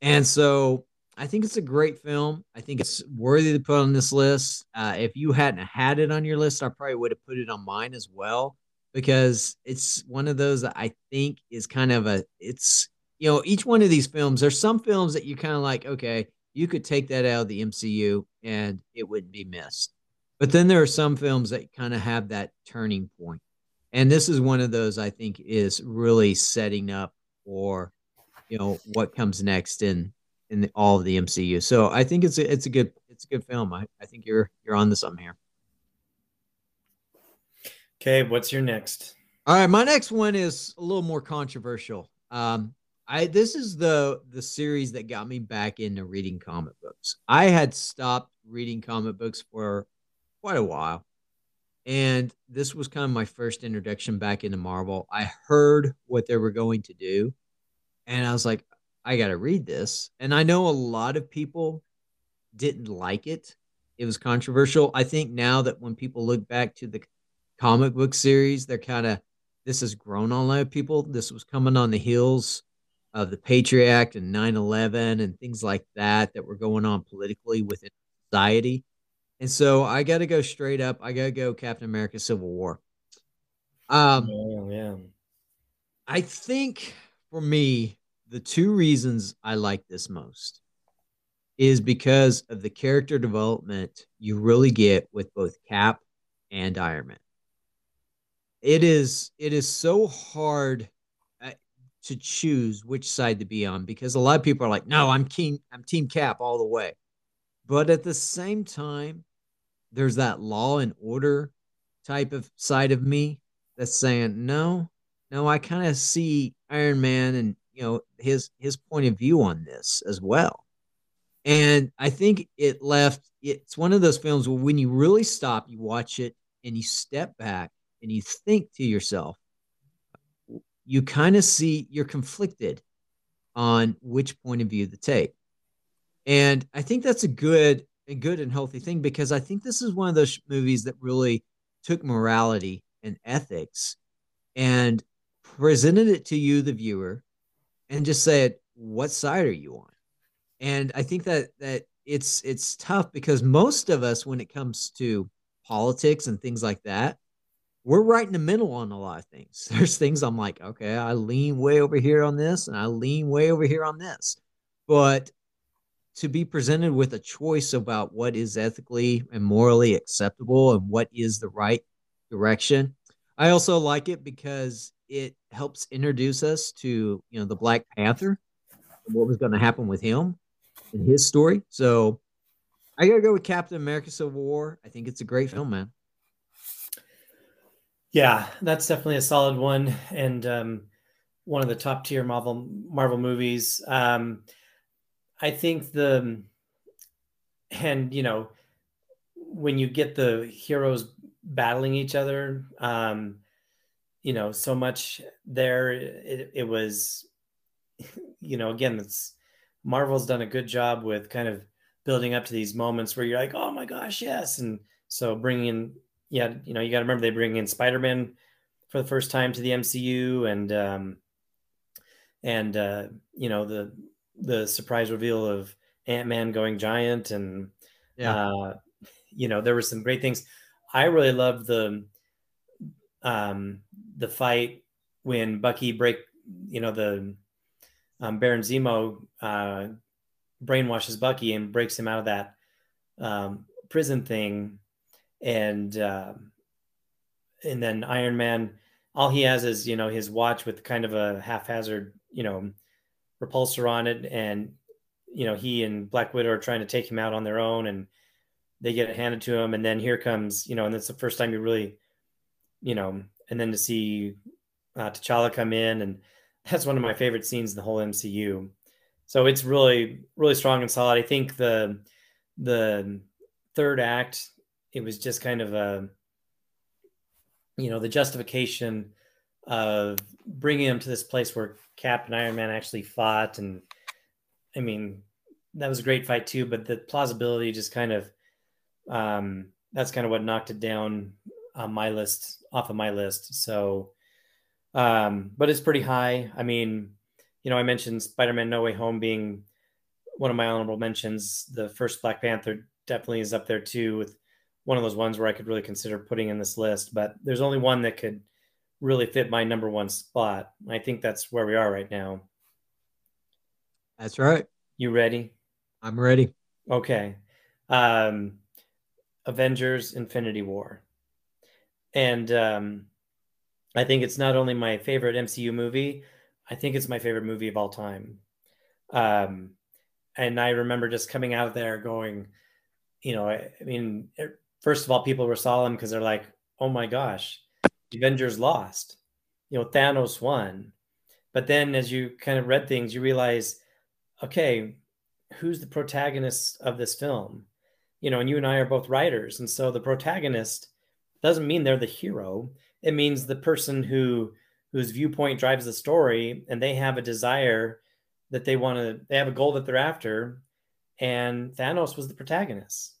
And so I think it's a great film. I think it's worthy to put on this list. Uh, if you hadn't had it on your list, I probably would have put it on mine as well because it's one of those that I think is kind of a it's you know each one of these films. There's some films that you kind of like. Okay, you could take that out of the MCU and it wouldn't be missed. But then there are some films that kind of have that turning point, and this is one of those I think is really setting up for you know what comes next in in the, all of the MCU. So I think it's a, it's a good it's a good film. I, I think you're you're on to something here. Okay, what's your next? All right, my next one is a little more controversial. Um, I this is the the series that got me back into reading comic books. I had stopped reading comic books for quite a while. And this was kind of my first introduction back into Marvel. I heard what they were going to do, and I was like, I got to read this. And I know a lot of people didn't like it. It was controversial. I think now that when people look back to the comic book series, they're kind of, this has grown on a lot of people. This was coming on the heels of the Patriot Act and 9 11 and things like that that were going on politically within society. And so I got to go straight up. I got to go Captain America Civil War. Um, oh, yeah. I think for me, the two reasons I like this most is because of the character development you really get with both Cap and Iron Man. It is it is so hard uh, to choose which side to be on because a lot of people are like, "No, I'm keen I'm team Cap all the way." But at the same time, there's that law and order type of side of me that's saying, "No, no, I kind of see Iron Man and you know his his point of view on this as well and i think it left it's one of those films where when you really stop you watch it and you step back and you think to yourself you kind of see you're conflicted on which point of view to take and i think that's a good a good and healthy thing because i think this is one of those movies that really took morality and ethics and presented it to you the viewer and just said, what side are you on? And I think that that it's it's tough because most of us, when it comes to politics and things like that, we're right in the middle on a lot of things. <laughs> There's things I'm like, okay, I lean way over here on this, and I lean way over here on this. But to be presented with a choice about what is ethically and morally acceptable and what is the right direction, I also like it because it helps introduce us to you know the Black Panther, and what was going to happen with him and his story. So I gotta go with Captain America: Civil War. I think it's a great film, man. Yeah, that's definitely a solid one, and um, one of the top tier Marvel Marvel movies. Um, I think the and you know when you get the heroes battling each other, um, you know so much there it, it was <laughs> you know again it's marvel's done a good job with kind of building up to these moments where you're like oh my gosh yes and so bringing in yeah you know you got to remember they bring in spider-man for the first time to the mcu and um and uh you know the the surprise reveal of ant-man going giant and yeah. uh you know there were some great things. I really loved the um the fight when Bucky break, you know, the um, Baron Zemo uh, brainwashes Bucky and breaks him out of that um, prison thing, and uh, and then Iron Man, all he has is you know his watch with kind of a haphazard, you know, repulsor on it, and you know he and Black Widow are trying to take him out on their own, and they get it handed to him, and then here comes, you know, and it's the first time you really, you know, and then to see uh, T'Challa come in, and <laughs> that's one of my favorite scenes in the whole MCU. So it's really, really strong and solid. I think the the third act, it was just kind of a, you know, the justification of bringing him to this place where Cap and Iron Man actually fought, and I mean, that was a great fight too. But the plausibility just kind of, um, that's kind of what knocked it down on my list, off of my list. So, um, but it's pretty high. I mean, you know, I mentioned Spider-Man: No Way Home being one of my honorable mentions. The first Black Panther definitely is up there too, with one of those ones where I could really consider putting in this list. But there's only one that could really fit my number one spot. I think that's where we are right now. That's right. You ready? I'm ready. Okay. Um, Avengers: Infinity War, and um, I think it's not only my favorite MCU movie, I think it's my favorite movie of all time. Um, and I remember just coming out there going, you know, I, I mean, first of all, people were solemn because they're like, oh my gosh, Avengers lost, you know, Thanos won. But then as you kind of read things, you realize, okay, who's the protagonist of this film? You know, and you and I are both writers. And so the protagonist doesn't mean they're the hero. It means the person who whose viewpoint drives the story and they have a desire that they want to they have a goal that they're after and thanos was the protagonist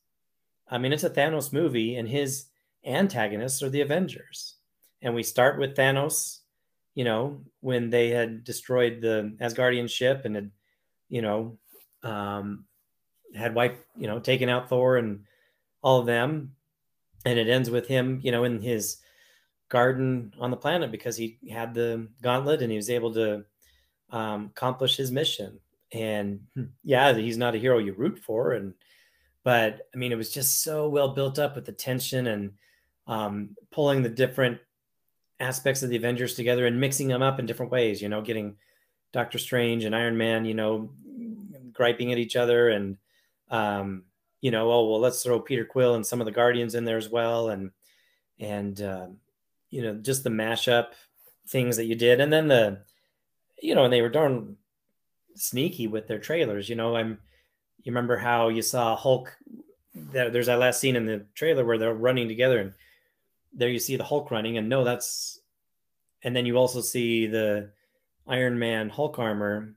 i mean it's a thanos movie and his antagonists are the avengers. And we start with thanos you know when they had destroyed the asgardian ship and had you know um, had wiped you know taken out thor and all of them. And it ends with him you know in his garden on the planet because he had the gauntlet and he was able to um, accomplish his mission. And hmm, yeah, he's not a hero you root for, and but I mean, it was just so well built up with the tension and um, pulling the different aspects of the Avengers together and mixing them up in different ways. You know, getting Doctor Strange and Iron Man, you know, griping at each other, and um, you know, oh well, let's throw Peter Quill and some of the Guardians in there as well, and and um, you know, just the mashup things that you did, and then the you know, and they were darn sneaky with their trailers. You know, I'm you remember how you saw Hulk there's that last scene in the trailer where they're running together and there you see the Hulk running and no that's and then you also see the Iron Man Hulk armor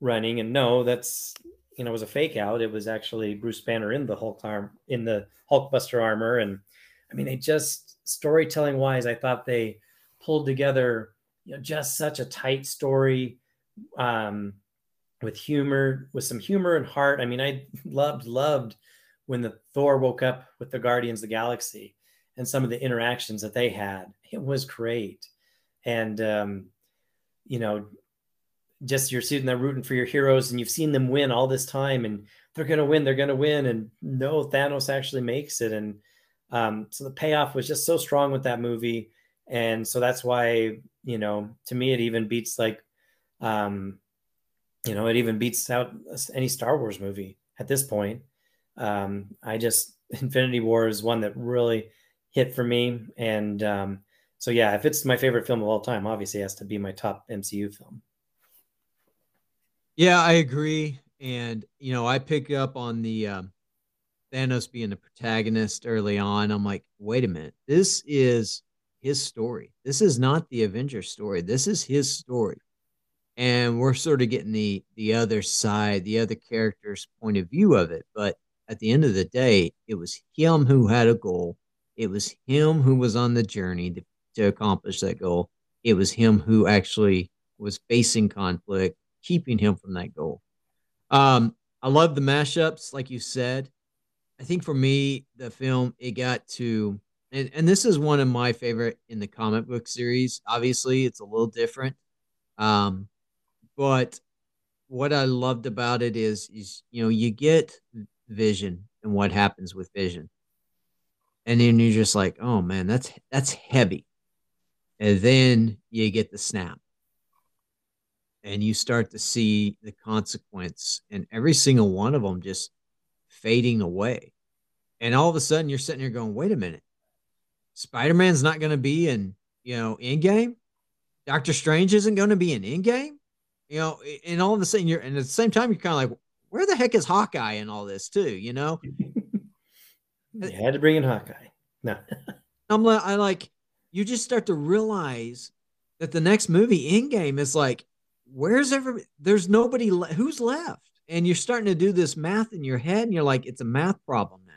running and no that's you know it was a fake out. It was actually Bruce Banner in the Hulk arm in the Hulkbuster armor. And I mean they just storytelling wise I thought they pulled together you know, just such a tight story. Um, with humor, with some humor and heart. I mean, I loved, loved when the Thor woke up with the Guardians of the Galaxy and some of the interactions that they had. It was great. And, um, you know, just you're sitting there rooting for your heroes and you've seen them win all this time and they're going to win, they're going to win. And no, Thanos actually makes it. And um, so the payoff was just so strong with that movie. And so that's why you know, to me, it even beats like, um, you know, it even beats out any Star Wars movie at this point. Um, I just <laughs> Infinity War is one that really hit for me, and um, so yeah, if it's my favorite film of all time, obviously it has to be my top MCU film. Yeah, I agree, and you know, I pick up on the um, Thanos being the protagonist early on. I'm like, wait a minute, this is his story. This is not the Avenger story. This is his story. And we're sort of getting the the other side, the other character's point of view of it. But at the end of the day, it was him who had a goal. It was him who was on the journey to, to accomplish that goal. It was him who actually was facing conflict, keeping him from that goal. Um, I love the mashups, like you said. I think for me, the film it got to and, and this is one of my favorite in the comic book series. Obviously, it's a little different. Um, but what I loved about it is, is you know, you get vision and what happens with vision. And then you're just like, oh man, that's that's heavy. And then you get the snap. And you start to see the consequence and every single one of them just fading away. And all of a sudden you're sitting here going, wait a minute Spider Man's not going to be in, you know, Endgame. Doctor Strange isn't going to be in Endgame. You know, and all of a sudden you're, and at the same time you're kind of like, where the heck is Hawkeye in all this too? You know, <laughs> you had to bring in Hawkeye. No, <laughs> I'm like, I like, you just start to realize that the next movie, Endgame, is like, where's every? There's nobody. Le- who's left? And you're starting to do this math in your head, and you're like, it's a math problem now.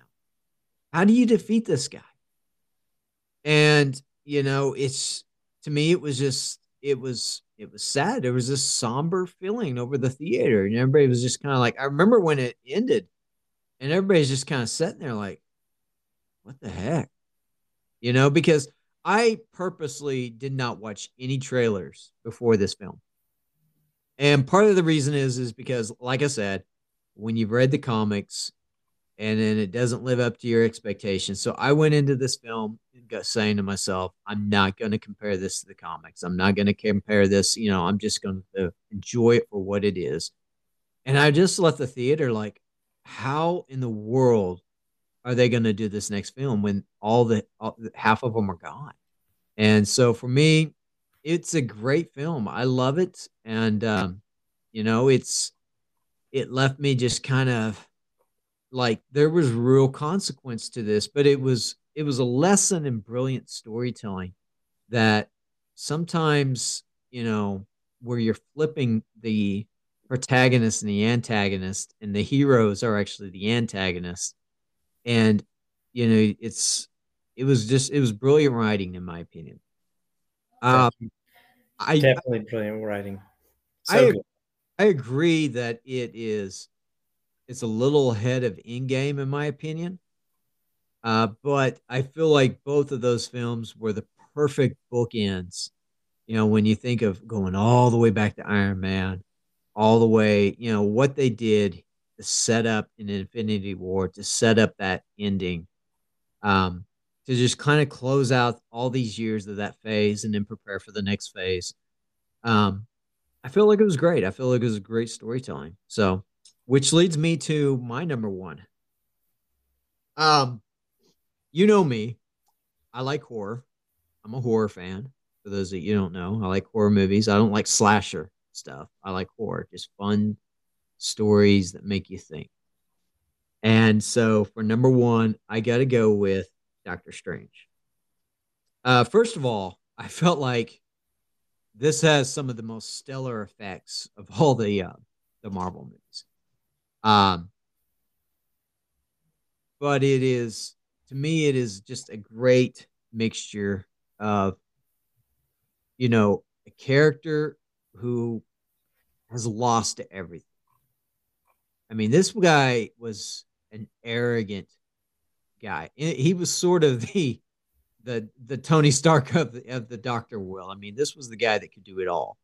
How do you defeat this guy? And you know, it's to me, it was just, it was, it was sad. There was this somber feeling over the theater, and everybody was just kind of like, I remember when it ended, and everybody's just kind of sitting there like, what the heck, you know, because I purposely did not watch any trailers before this film. And part of the reason is is because like I said, when you've read the comics and then it doesn't live up to your expectations. So I went into this film saying to myself, I'm not going to compare this to the comics. I'm not going to compare this, you know, I'm just going to enjoy it for what it is. And I just left the theater like how in the world are they going to do this next film when all the all, half of them are gone? And so for me, it's a great film. I love it, and um, you know, it's it left me just kind of like there was real consequence to this, but it was it was a lesson in brilliant storytelling that sometimes you know where you're flipping the protagonist and the antagonist and the heroes are actually the antagonists. And you know it's it was just it was brilliant writing in my opinion. Um i definitely brilliant writing. So I. I agree that it is it's a little ahead of Endgame, in my opinion uh but i feel like both of those films were the perfect bookends you know when you think of going all the way back to iron man all the way you know what they did to set up an Infinity War, to set up that ending, um, to just kind of close out all these years of that phase and then prepare for the next phase. Um, I feel like it was great. I feel like it was great storytelling. So, which leads me to my number one. Um, you know me, I like horror. I'm a horror fan. For those that you don't know, I like horror movies. I don't like slasher stuff. I like horror, just fun stories that make you think. And so for number one, I got to go with Doctor Strange. Uh, first of all, I <laughs> felt like this has some of the most stellar effects of all the uh, the Marvel movies. Um, but it is to me, it is just a great mixture of, you know, a character who has lost everything I mean, this guy was an arrogant guy. He was sort of <laughs> the the the Tony Stark of the, of the Doctor Will. I mean, this was the guy that could do it all,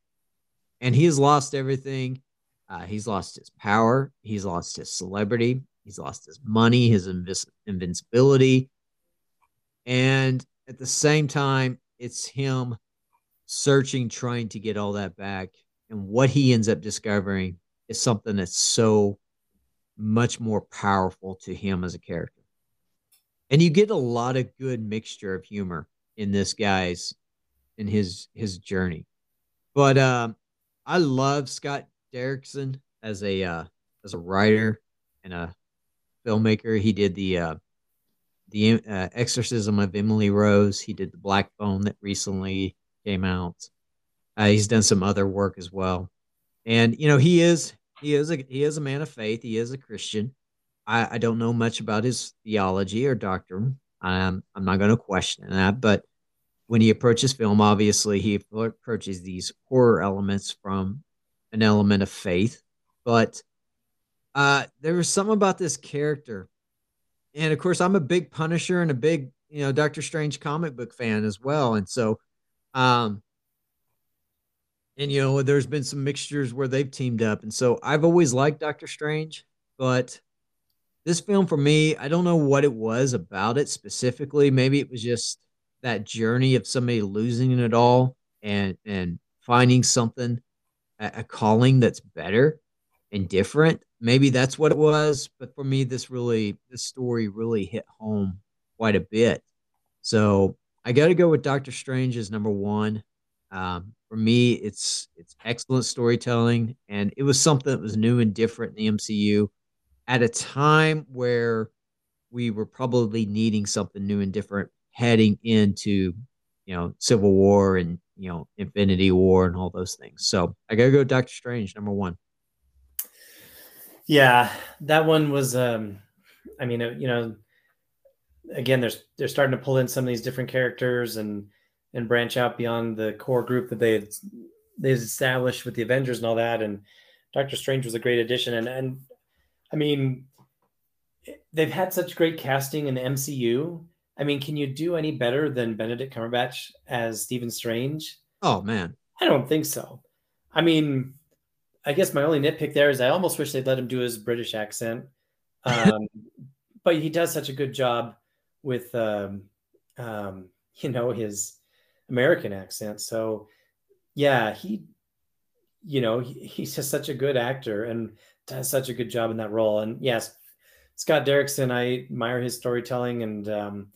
and he has lost everything. Uh, he's lost his power. He's lost his celebrity. He's lost his money, his invis- invincibility, and at the same time, it's him searching, trying to get all that back. And what he ends up discovering is something that's so much more powerful to him as a character. And you get a lot of good mixture of humor in this guy's in his his journey. But um I love Scott Derrickson as a uh as a writer and a filmmaker. He did the uh the uh, Exorcism of Emily Rose. He did the Black Phone that recently came out. Uh, he's done some other work as well, and you know he is he is a he is a man of faith. He is a Christian. I, I don't know much about his theology or doctrine. I'm I'm not going to question that, but when he approaches film, obviously he approaches these horror elements from an element of faith. But uh, there was something about this character, and of course, I'm a big Punisher and a big you know Doctor Strange comic book fan as well, and so um, and you know there's been some mixtures where they've teamed up. And so i've always liked doctor strange but this film for me i don't know what it was about it specifically. Maybe it was just that journey of somebody losing it all and and finding something a, calling that's better and different. Maybe that's what it was but for me this really this story really hit home quite a bit. So i got to go with doctor strange as number one. Um, for me, it's it's excellent storytelling, and it was something that was new and different in the MCU at a time where we were probably needing something new and different heading into you know Civil War and you know Infinity War and all those things. So I gotta go Doctor Strange number one. Yeah, that one was. um I mean, uh, you know, again, there's they're starting to pull in some of these different characters and and branch out beyond the core group that they they established with the Avengers and all that. And Doctor Strange was a great addition. And and I mean, they've had such great casting in the MCU. I mean, can you do any better than Benedict Cumberbatch as Stephen Strange? Oh man, I don't think so. I mean, I guess my only nitpick there is I almost wish they'd let him do his British accent, <laughs> um, but he does such a good job with, um, um, you know, his American accent. So, yeah, he, you know, he, he's just such a good actor and does such a good job in that role. And yes, Scott Derrickson, I admire his storytelling and um,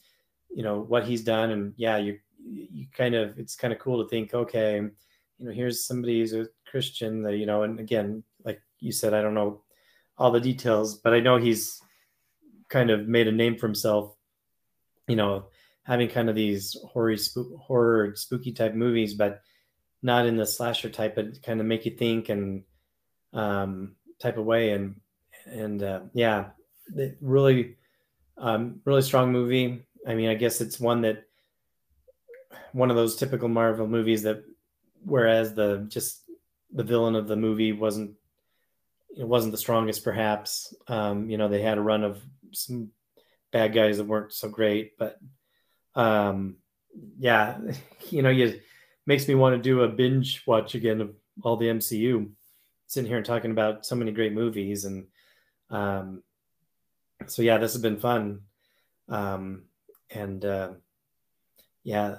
you know what he's done. And yeah, you you kind of it's kind of cool to think, okay, you know, here's somebody who's a Christian that you know, and again, like you said, I don't know all the details, but I know he's kind of made a name for himself. You know, having kind of these horror, spook, horror, spooky type movies, but not in the slasher type, but kind of make you think and um, type of way. And and uh, yeah, really, um, really strong movie. I mean, I guess it's one that one of those typical Marvel movies that, whereas the just the villain of the movie wasn't it wasn't the strongest, perhaps. Um, you know, they had a run of some bad guys that weren't so great, but um, yeah, <laughs> you know, you makes me want to do a binge watch again of all the MCU. Sitting here and talking about so many great movies, and um, so yeah, this has been fun. Um, and uh, yeah,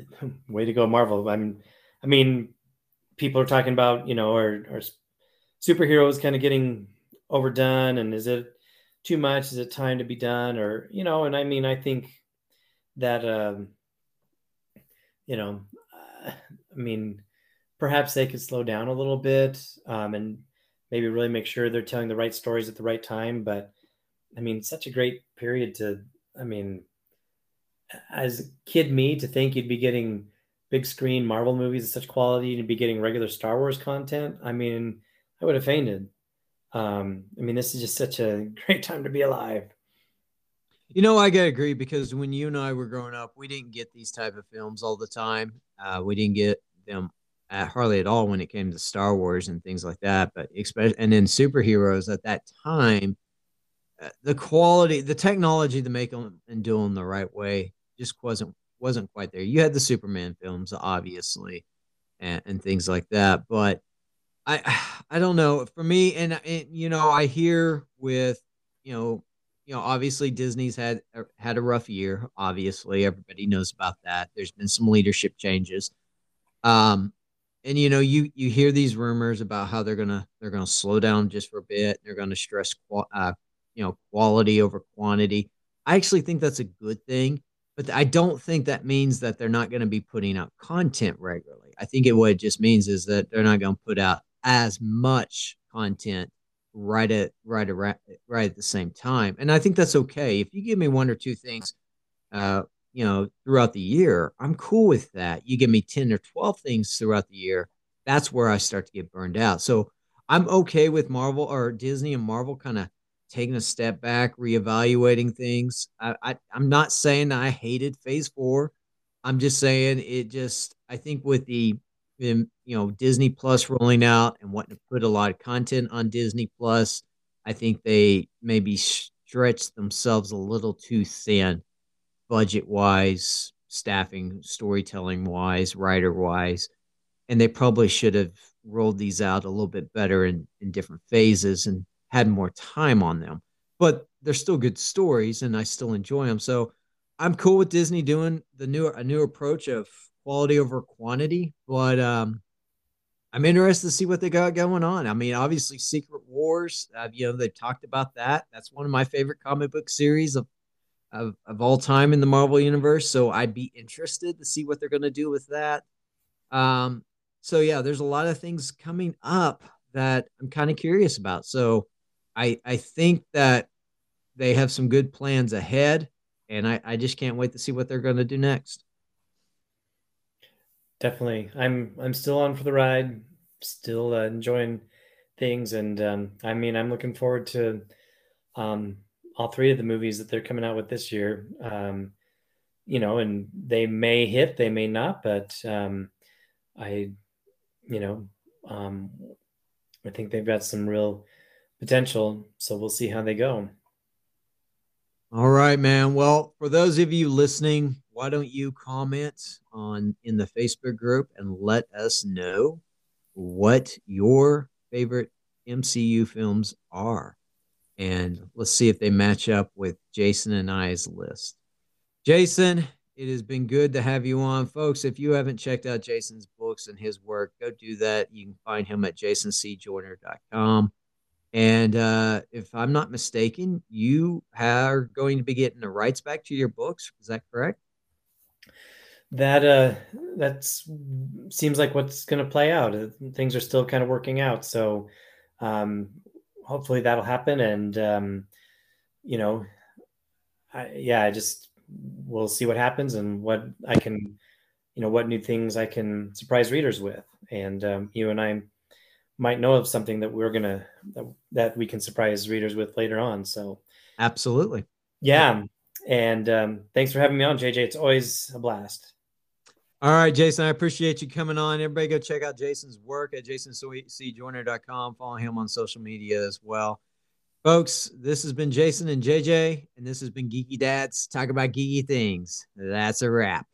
<laughs> way to go, Marvel. I mean, I mean, people are talking about you know, are, superheroes kind of getting overdone, and is it too much? Is it time to be done? Or you know, and I mean, I think that um, you know, I mean, perhaps they could slow down a little bit um, and maybe really make sure they're telling the right stories at the right time. But I mean, such a great period to, I mean, as kid me to think you'd be getting big screen Marvel movies of such quality and be getting regular Star Wars content. I mean, I would have fainted. Um, I mean, this is just such a <laughs> great time to be alive. You know, I gotta agree because when you and I were growing up, we didn't get these type of films all the time. Uh, we didn't get them at hardly at all when it came to Star Wars and things like that. But especially and then superheroes at that time, uh, the quality, the technology to make them and do them the right way just wasn't wasn't quite there. You had the Superman films, obviously, and, and things like that. But I I don't know. For me, and, and you know, I hear with you know you know, obviously Disney's had uh, had a rough year. Obviously, everybody knows about that. There's been some leadership changes, um, and you know, you you hear these rumors about how they're gonna they're gonna slow down just for a bit. They're gonna stress, uh, you know, quality over quantity. I actually think that's a good thing, but I don't think that means that they're not going to be putting out content regularly. I think it what it just means is that they're not going to put out as much content right at right around right at the same time. And i think that's okay. If you give me one or two things uh you know throughout the year i'm cool with that. You give me 10 or 12 things throughout the year that's where i start to get burned out. So i'm okay with marvel or disney and marvel kind of taking a step back reevaluating things. I, I i'm not saying i hated phase four. I'm just saying it just i think with the you know Disney Plus rolling out and wanting to put a lot of content on Disney Plus, I think they maybe stretched themselves a little too thin, budget wise, staffing, storytelling wise, writer wise, and they probably should have rolled these out a little bit better in in different phases. And had more time on them. But they're still good stories, and I still enjoy them. So I'm cool with Disney doing the new a new approach of quality over quantity. But um, I'm interested to see what they got going on. I mean, obviously, Secret Wars. Uh, you know, they've talked about that. That's one of my favorite comic book series of of, of all time in the Marvel universe. So I'd be interested to see what they're going to do with that. Um, so yeah, there's a lot of things coming up that I'm kind of curious about. So I I think that they have some good plans ahead, and I, I just can't wait to see what they're going to do next. Definitely, I'm I'm still on for the ride, still uh, enjoying things, and um, I mean I'm looking forward to um, all three of the movies that they're coming out with this year. Um, you know, and they may hit, they may not, but um, I, you know, um, I think they've got some real potential. So we'll see how they go. All right, man. Well, for those of you listening, why don't you comment on in the Facebook group and let us know what your favorite MCU films are. And let's see if they match up with Jason and I's list. Jason, it has been good to have you on. Folks, if you haven't checked out Jason's books and his work, go do that. You can find him at jasoncjoyner.com. And uh, if I'm not mistaken, you are going to be getting the rights back to your books. Is that correct? That uh, that seems like what's going to play out. Uh, things are still kind of working out, so um, hopefully that'll happen. And um, you know, I, yeah, I just we'll see what happens and what I can, you know, what new things I can surprise readers with. And um, you and I might know of something that we're gonna that, that we can surprise readers with later on. So absolutely, yeah. And um, thanks for having me on, JJ. It's always a blast. All right, Jason, I appreciate you coming on. Everybody go check out Jason's work at jasoncjoyner.com. Follow him on social media as well. Folks, this has been Jason and JJ, and this has been Geeky Dads. Talk about geeky things. That's a wrap.